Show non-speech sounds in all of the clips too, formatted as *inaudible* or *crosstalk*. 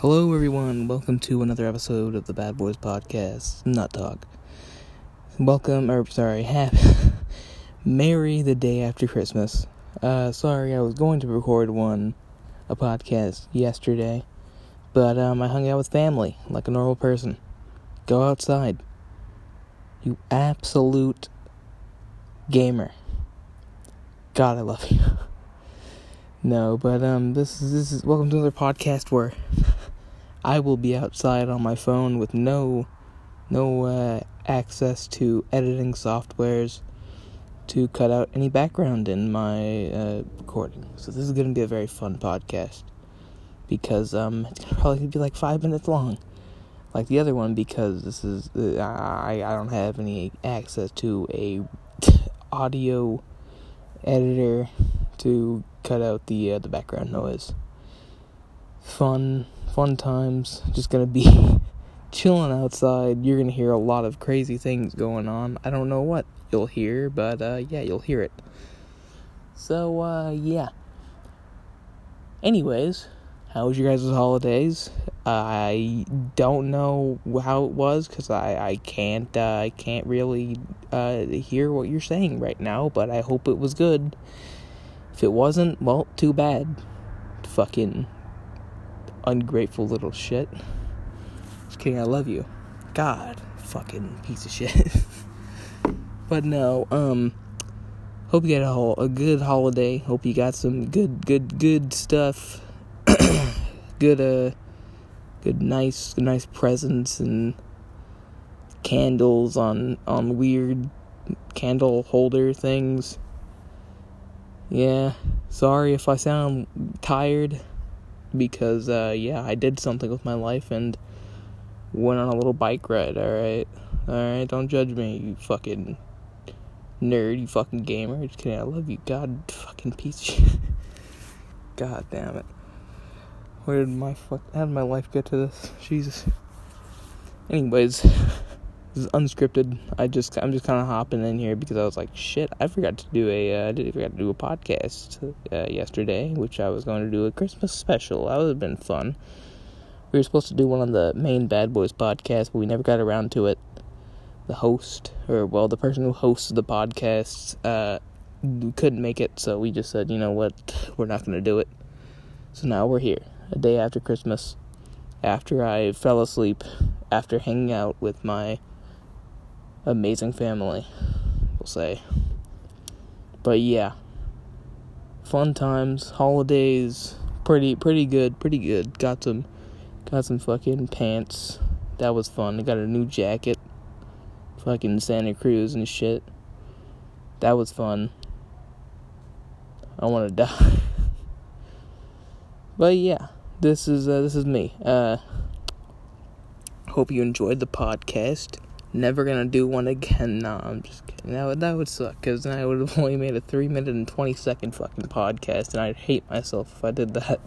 Hello, everyone. Welcome to another episode of the Bad Boys Podcast, Nut Talk. Welcome, or sorry, happy, *laughs* Merry the day after Christmas. Uh, sorry, I was going to record one, a podcast yesterday, but um, I hung out with family like a normal person. Go outside. You absolute gamer. God, I love you. *laughs* no, but um, this is this is welcome to another podcast where. *laughs* I will be outside on my phone with no no uh, access to editing softwares to cut out any background in my uh, recording. So this is going to be a very fun podcast because um, it's probably going to be like five minutes long, like the other one because this is uh, I I don't have any access to a *laughs* audio editor to cut out the uh, the background noise. Fun fun times. Just gonna be *laughs* chilling outside. You're gonna hear a lot of crazy things going on. I don't know what you'll hear, but uh, yeah, you'll hear it. So uh, yeah. Anyways, how was your guys' holidays? I don't know how it was because I I can't uh, I can't really uh, hear what you're saying right now. But I hope it was good. If it wasn't, well, too bad. Fucking ungrateful little shit. Just kidding, I love you. God, fucking piece of shit. *laughs* but no, um, hope you had a whole, a good holiday. Hope you got some good, good, good stuff. *coughs* good, uh, good, nice, nice presents and candles on on weird candle holder things. Yeah, sorry if I sound tired because uh, yeah, I did something with my life and went on a little bike ride. All right, all right, don't judge me, you fucking nerd, you fucking gamer. Just kidding. I love you, God, fucking shit. *laughs* God damn it. Where did my fuck? How did my life get to this? Jesus. Anyways. This is unscripted. I just I'm just kind of hopping in here because I was like, shit, I forgot to do a uh, I did forgot to do a podcast uh, yesterday, which I was going to do a Christmas special. That would have been fun. We were supposed to do one on the main Bad Boys podcast, but we never got around to it. The host, or well, the person who hosts the podcast, uh, couldn't make it, so we just said, you know what, we're not going to do it. So now we're here, a day after Christmas, after I fell asleep, after hanging out with my amazing family, we'll say. But yeah, fun times, holidays, pretty pretty good, pretty good. Got some got some fucking pants. That was fun. I got a new jacket. Fucking Santa Cruz and shit. That was fun. I want to *laughs* die. but yeah, this is uh, this is me. Uh hope you enjoyed the podcast never gonna do one again. No, I'm just kidding. That would, that would suck because I would have *laughs* only made a three minute and twenty second fucking podcast, and I'd hate myself if I did that.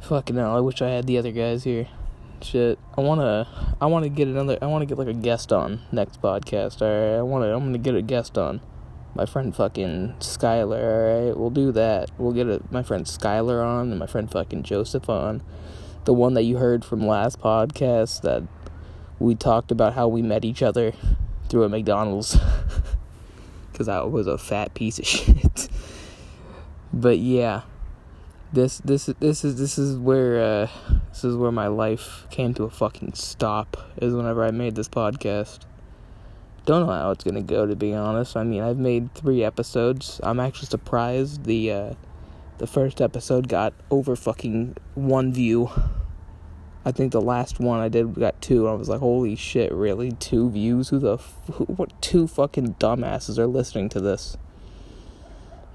Fucking hell! I wish I had the other guys here. Shit, I wanna, I wanna get another, I wanna get like a guest on next podcast. All right, I wanna, I'm gonna get a guest on. My friend fucking Skylar. All right, we'll do that. We'll get a, my friend Skylar on and my friend fucking Joseph on. The one that you heard from last podcast that we talked about how we met each other through a McDonald's *laughs* because I was a fat piece of *laughs* shit. but yeah, this this this is this is where uh, this is where my life came to a fucking stop. Is whenever I made this podcast. Don't know how it's gonna go to be honest. I mean, I've made three episodes. I'm actually surprised the uh, the first episode got over fucking one view. I think the last one I did we got two, and I was like, "Holy shit! Really? Two views? Who the who, what? Two fucking dumbasses are listening to this?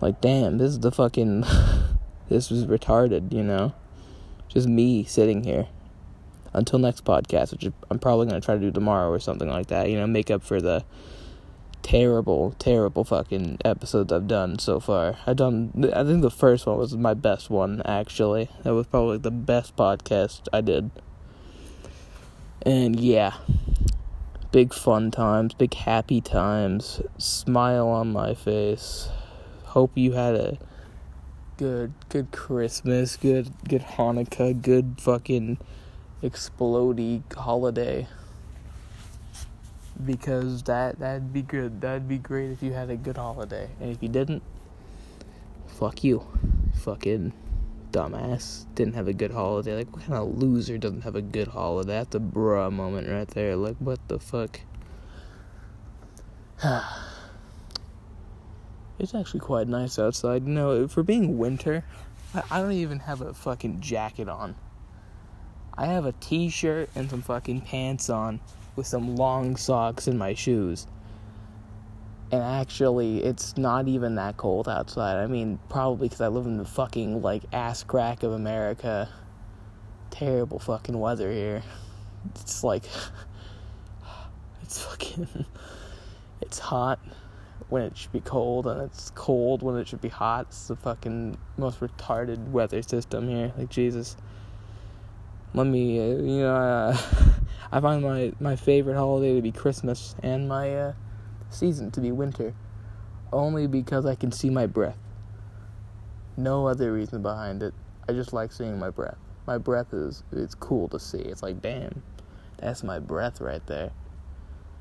Like, damn, this is the fucking *laughs* this was retarded, you know? Just me sitting here until next podcast, which I'm probably gonna try to do tomorrow or something like that. You know, make up for the terrible, terrible fucking episodes I've done so far. I done. I think the first one was my best one. Actually, that was probably the best podcast I did. And yeah, big fun times, big happy times, smile on my face. Hope you had a good good Christmas, good good Hanukkah, good fucking explodey holiday. Because that that'd be good. That'd be great if you had a good holiday. And if you didn't, fuck you. Fucking dumbass. Didn't have a good holiday. Like what kind of loser doesn't have a good holiday? That's a bruh moment right there. Like what the fuck? *sighs* it's actually quite nice outside. You know, for being winter, I, don't even have a fucking jacket on. I have a t shirt and some fucking pants on with some long socks in my shoes. And actually, it's not even that cold outside. I mean, probably because I live in the fucking, like, ass crack of America. Terrible fucking weather here. It's like. *sighs* It's fucking. *laughs* It's hot when it should be cold, and it's cold when it should be hot. It's the fucking most retarded weather system here. Like, Jesus. Let me, uh, you know, uh, *laughs* I find my, my favorite holiday to be Christmas and my uh, season to be winter. Only because I can see my breath. No other reason behind it. I just like seeing my breath. My breath is it's cool to see. It's like, damn, that's my breath right there.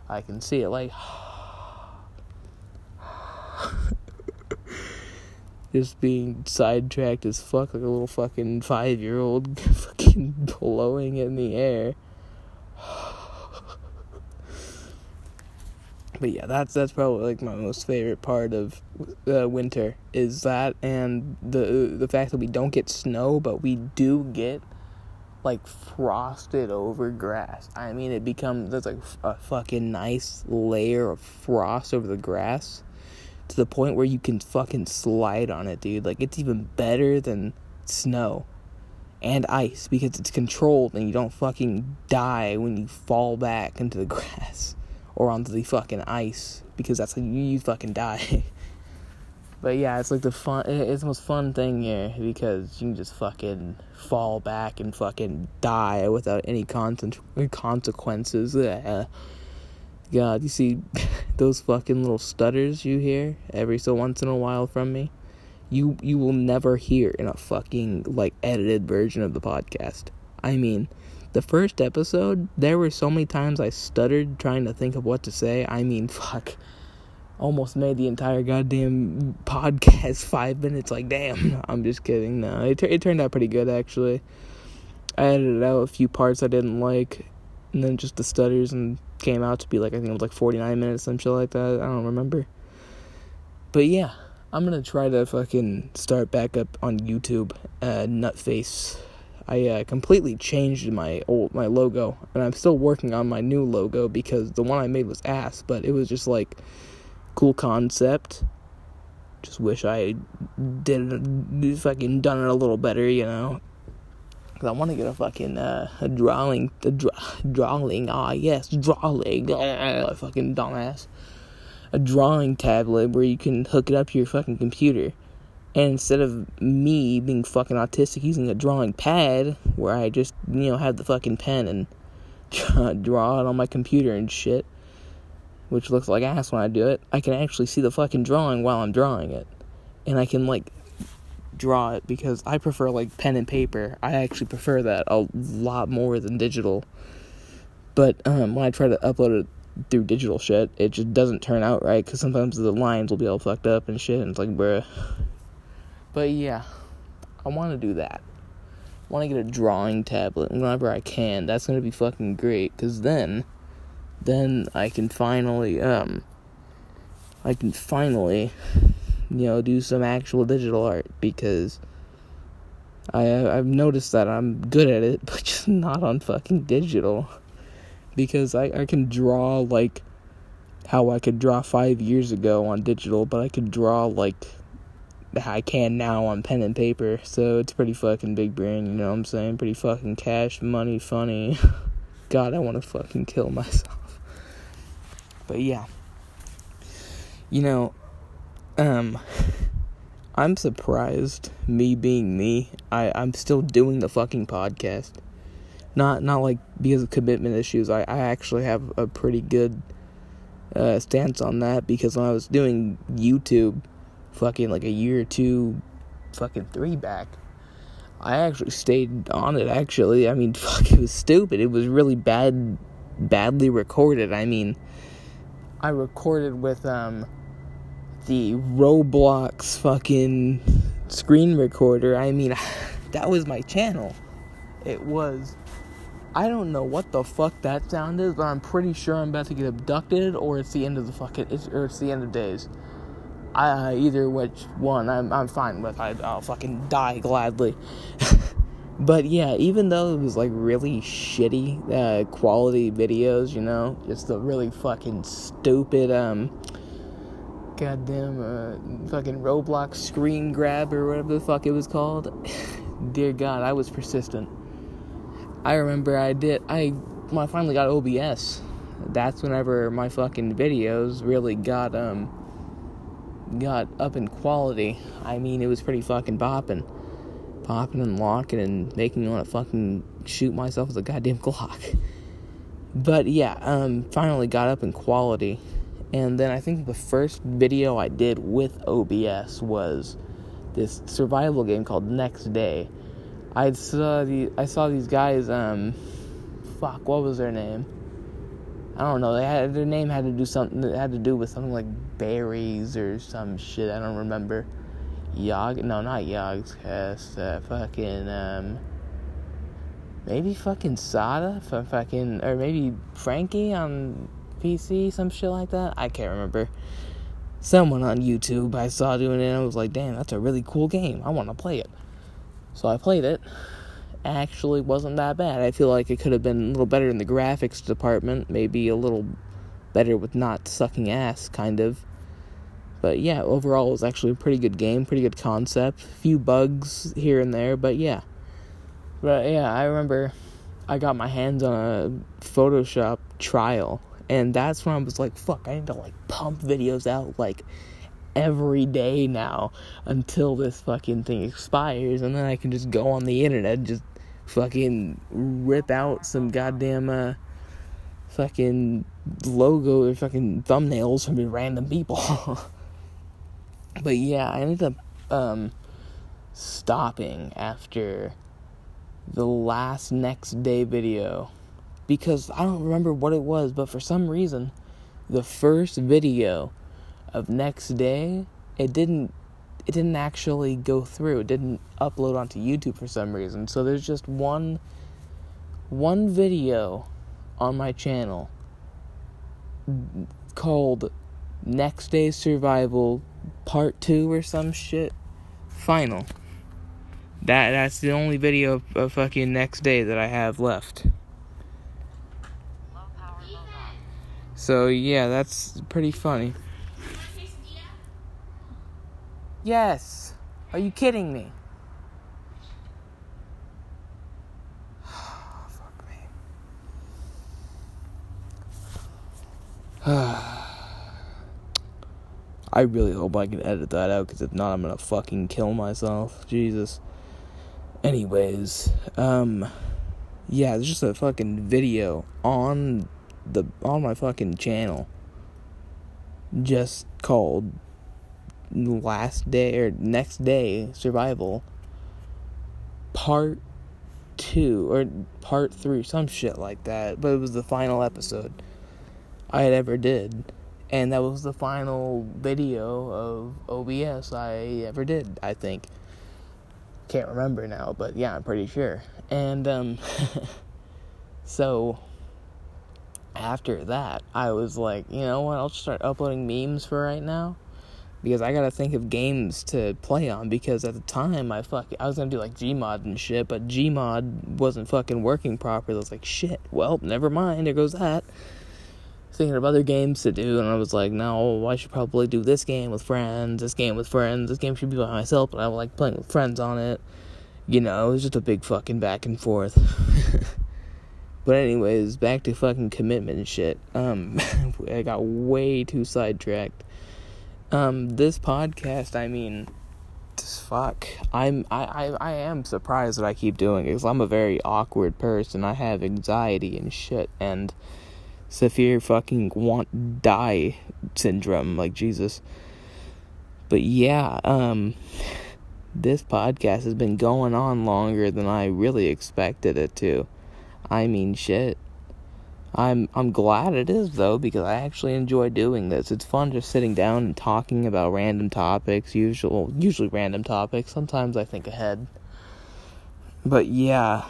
I can see it like *laughs* just being sidetracked as fuck like a little fucking five year old *laughs* fucking blowing in the air. But yeah, that's that's probably like my most favorite part of uh, winter is that and the the fact that we don't get snow, but we do get like frosted over grass. I mean, it becomes there's like a fucking nice layer of frost over the grass to the point where you can fucking slide on it, dude. Like it's even better than snow and ice because it's controlled and you don't fucking die when you fall back into the *laughs* grass or onto the fucking ice because that's how you, you fucking die. *laughs* but yeah, it's like the fun. It's the most fun thing here because you can just fucking fall back and fucking die without any con- consequences. *laughs* God, you see *laughs* those fucking little stutters you hear every so once in a while from me? You you will never hear in a fucking like edited version of the podcast. I mean, the first episode, there were so many times I stuttered trying to think of what to say. I mean, *laughs* fuck. Almost made the entire goddamn podcast *laughs* five minutes. Like, damn. *laughs* I'm just kidding. No, it, it turned out pretty good, actually. I edited out a few parts I didn't like, and then just the stutters and came out to be like I think it was like 49 minutes, some shit like that. I don't remember. But yeah, I'm gonna try to fucking start back up on YouTube. Uh, Nutface. I uh, completely changed my old my logo, and I'm still working on my new logo because the one I made was ass, but it was just like cool concept. Just wish I did fucking done it a little better, you know. Cause I want to get a fucking uh, a drawing, a draw, drawing. Ah, yes, drawing. Oh, fucking dumbass. A drawing tablet where you can hook it up to your fucking computer, and instead of me being fucking autistic using a drawing pad where I just you know have the fucking pen and *laughs* draw it on my computer and shit, which looks like ass when I do it, I can actually see the fucking drawing while I'm drawing it, and I can like draw it because I prefer like pen and paper. I actually prefer that a lot more than digital. But um, when I try to upload it through digital shit, it just doesn't turn out right because sometimes the lines will be all fucked up and shit, and it's like, bruh. But yeah, I want to do that. I want to get a drawing tablet whenever I can. That's gonna be fucking great because then, then I can finally um, I can finally you know, do some actual digital art because I I've noticed that I'm good at it, *laughs* but just not on fucking digital. Because I, I can draw like how I could draw five years ago on digital, but I could draw like I can now on pen and paper. So it's pretty fucking big brain, you know what I'm saying? Pretty fucking cash money funny. *laughs* God, I want to fucking kill myself. But yeah. You know, um, *laughs* I'm surprised, me being me, I, I'm still doing the fucking podcast. Not not like because of commitment issues. I, I actually have a pretty good uh, stance on that because when I was doing YouTube fucking like a year or two fucking 3 back. I actually stayed on it, actually. I mean, *laughs* fuck, it was stupid. It was really bad, badly recorded. I mean, I recorded with, um, the Roblox fucking screen recorder. I mean, *sighs* that was my channel. It was. I don't know what the fuck that sound is, but I'm pretty sure I'm about to get abducted, or it's the end of the fucking, it's, or it's the end of days. I, either which one, I'm I'm fine with. I, I'll fucking die gladly. *laughs* but yeah, even though it was like really shitty uh, quality videos, you know, just the really fucking stupid um goddamn uh, fucking Roblox screen grab or whatever the fuck it was called. *laughs* Dear God, I was persistent. I remember I did. I I finally got OBS. That's whenever my fucking videos really got um got up in quality. I mean, it was pretty fucking popping, popping and locking and making me want to fucking shoot myself with a goddamn *laughs* Glock. But yeah, um, finally got up in quality and then I think the first video I did with OBS was this survival game called Next Day. I saw the I saw these guys. Um, fuck, what was their name? I don't know. They had their name had to do something that had to do with something like berries or some shit. I don't remember. Yog? No, not Yogs. Cast. Uh, fucking um. Maybe fucking Sada, fucking, or maybe Frankie on PC, some shit like that. I can't remember. Someone on YouTube I saw doing it and I was like, damn, that's a really cool game. I want to play it. So I played it. Actually, wasn't that bad. I feel like it could have been a little better in the graphics department, maybe a little better with not sucking ass, kind of. But yeah, overall, it was actually a pretty good game, pretty good concept. A few bugs here and there, but yeah. But yeah, I remember I got my hands on a Photoshop trial and that's when I was like, fuck, I need to like pump videos out like every day now until this fucking thing expires and then I can just go on the internet and just fucking rip out some goddamn uh fucking logo or fucking thumbnails from random people. *laughs* but yeah, I ended up um stopping after the last next day video because I don't remember what it was, but for some reason, the first video of next day, it didn't it didn't actually go through. It didn't upload onto YouTube for some reason. So there's just one one video on my channel called Next Day Survival Part 2 or some shit. Final. That that's the only video of, of fucking next day that I have left. So yeah, that's pretty funny. Yes. Are you kidding me? *sighs* Fuck me. *sighs* I really hope I can edit that out because if not, I'm gonna fucking kill myself. Jesus. Anyways, um, yeah, it's just a fucking video on the on my fucking channel just called last day or next day survival. Part 2 or part 3 some shit like that but it was the final episode I had ever did. And that was the final video of OBS I ever did I think. Can't remember now but yeah I'm pretty sure. And um *laughs* so after that, I was like, you know what? I'll just start uploading memes for right now because I gotta think of games to play on. Because at the time, I fuck, I was gonna do like Gmod and shit, but Gmod wasn't fucking working properly. I was like, shit. Well, never mind. There goes that. Thinking of other games to do, and I was like, no, I should probably do this game with friends. This game with friends. This game should be by myself, but I like playing with friends on it. You know, it was just a big fucking back and forth. *laughs* But anyways, back to fucking commitment and shit. Um, *laughs* I got way too sidetracked. Um, this podcast, I mean, fuck. I'm I, I I am surprised that I keep doing it because I'm a very awkward person. I have anxiety and shit and severe fucking want die syndrome. Like Jesus. But yeah, um, this podcast has been going on longer than I really expected it to. I mean, shit. I'm I'm glad it is though because I actually enjoy doing this. It's fun just sitting down and talking about random topics, usual usually random topics. Sometimes I think ahead. But yeah,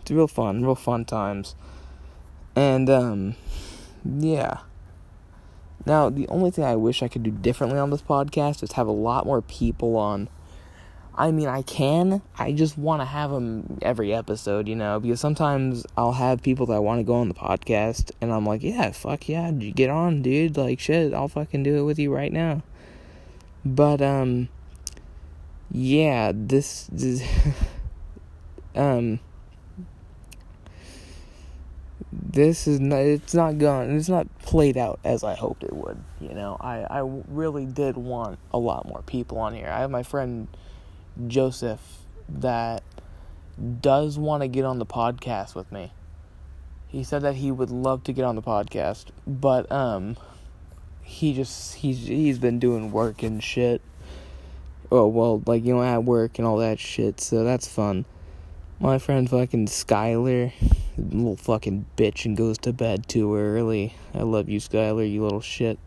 it's real fun, real fun times. And um yeah. Now, the only thing I wish I could do differently on this podcast is have a lot more people on. I mean, I can. I just want to have them every episode, you know, because sometimes I'll have people that want to go on the podcast, and I'm like, yeah, fuck yeah, get on, dude. Like, shit, I'll fucking do it with you right now. But, um, yeah, this, this *laughs* um, this is not it's not gone it's not played out as I hoped it would you know I I really did want a lot more people on here I have my friend Joseph that does want to get on the podcast with me he said that he would love to get on the podcast but um he just he's he's been doing work and shit oh well like you know at work and all that shit so that's fun my friend fucking Skylar, little fucking bitch, and goes to bed too early. I love you, Skylar, you little shit.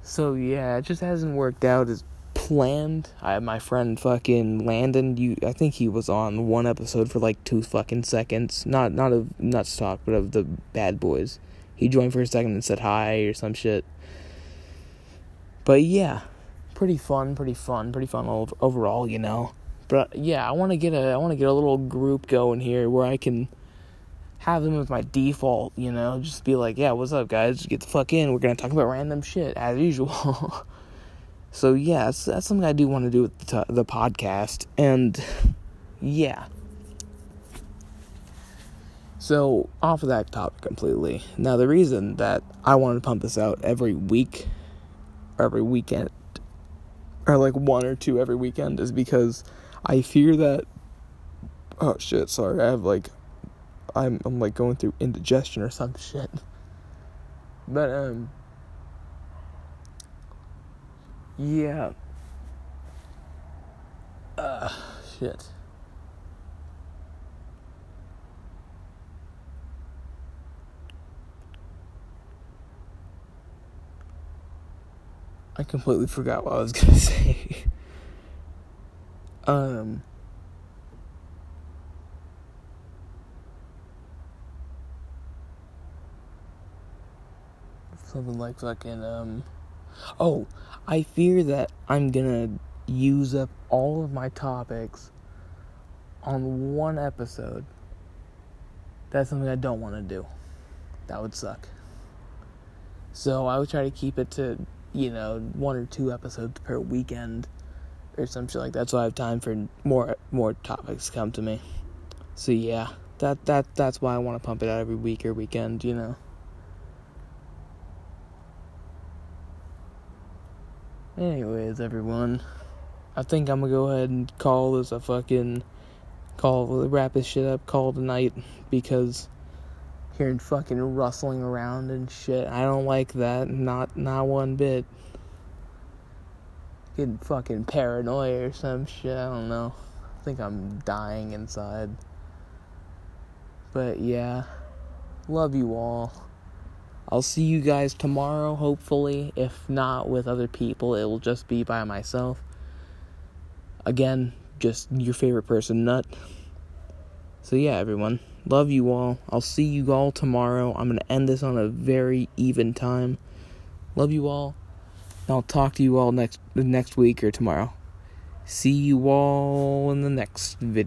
So yeah, it just hasn't worked out as planned. I my friend fucking Landon. You, I think he was on one episode for like two fucking seconds. Not not of Nuts Talk, but of the Bad Boys. He joined for a second and said hi or some shit. But yeah, pretty fun, pretty fun, pretty fun overall, you know. But yeah, I want to get a I want to get a little group going here where I can have them as my default, you know, just be like, yeah, what's up, guys? Get the fuck in. We're gonna talk about random shit as usual. *laughs* so yeah, that's, something I do want to do with the, the podcast, and yeah. So off of that topic completely. Now the reason that I want to pump this out every week, or every weekend, or like one or two every weekend is because I fear that. Oh shit! Sorry, I have like, I'm I'm like going through indigestion or some *laughs* shit. But um. Yeah. Uh, shit. I completely forgot what I was *laughs* gonna say. Um, something like fucking um oh i fear that i'm gonna use up all of my topics on one episode that's something i don't want to do that would suck so i would try to keep it to you know one or two episodes per weekend or some shit like that, so I have time for more more topics come to me. So yeah, that that that's why I want to pump it out every week or weekend, you know. Anyways, everyone, I think I'm gonna go ahead and call this a fucking call wrap this shit up, call tonight because hearing fucking rustling around and shit, I don't like that, not not one bit getting fucking paranoia or some shit. I don't know. I think I'm dying inside. But yeah, love you all. I'll see you guys tomorrow, hopefully. If not with other people, it will just be by myself. Again, just your favorite person, Nut. So, yeah, everyone. Love you all. I'll see you all tomorrow. I'm going to end this on a very even time. Love you all. I'll talk to you all next next week or tomorrow. See you all in the next video.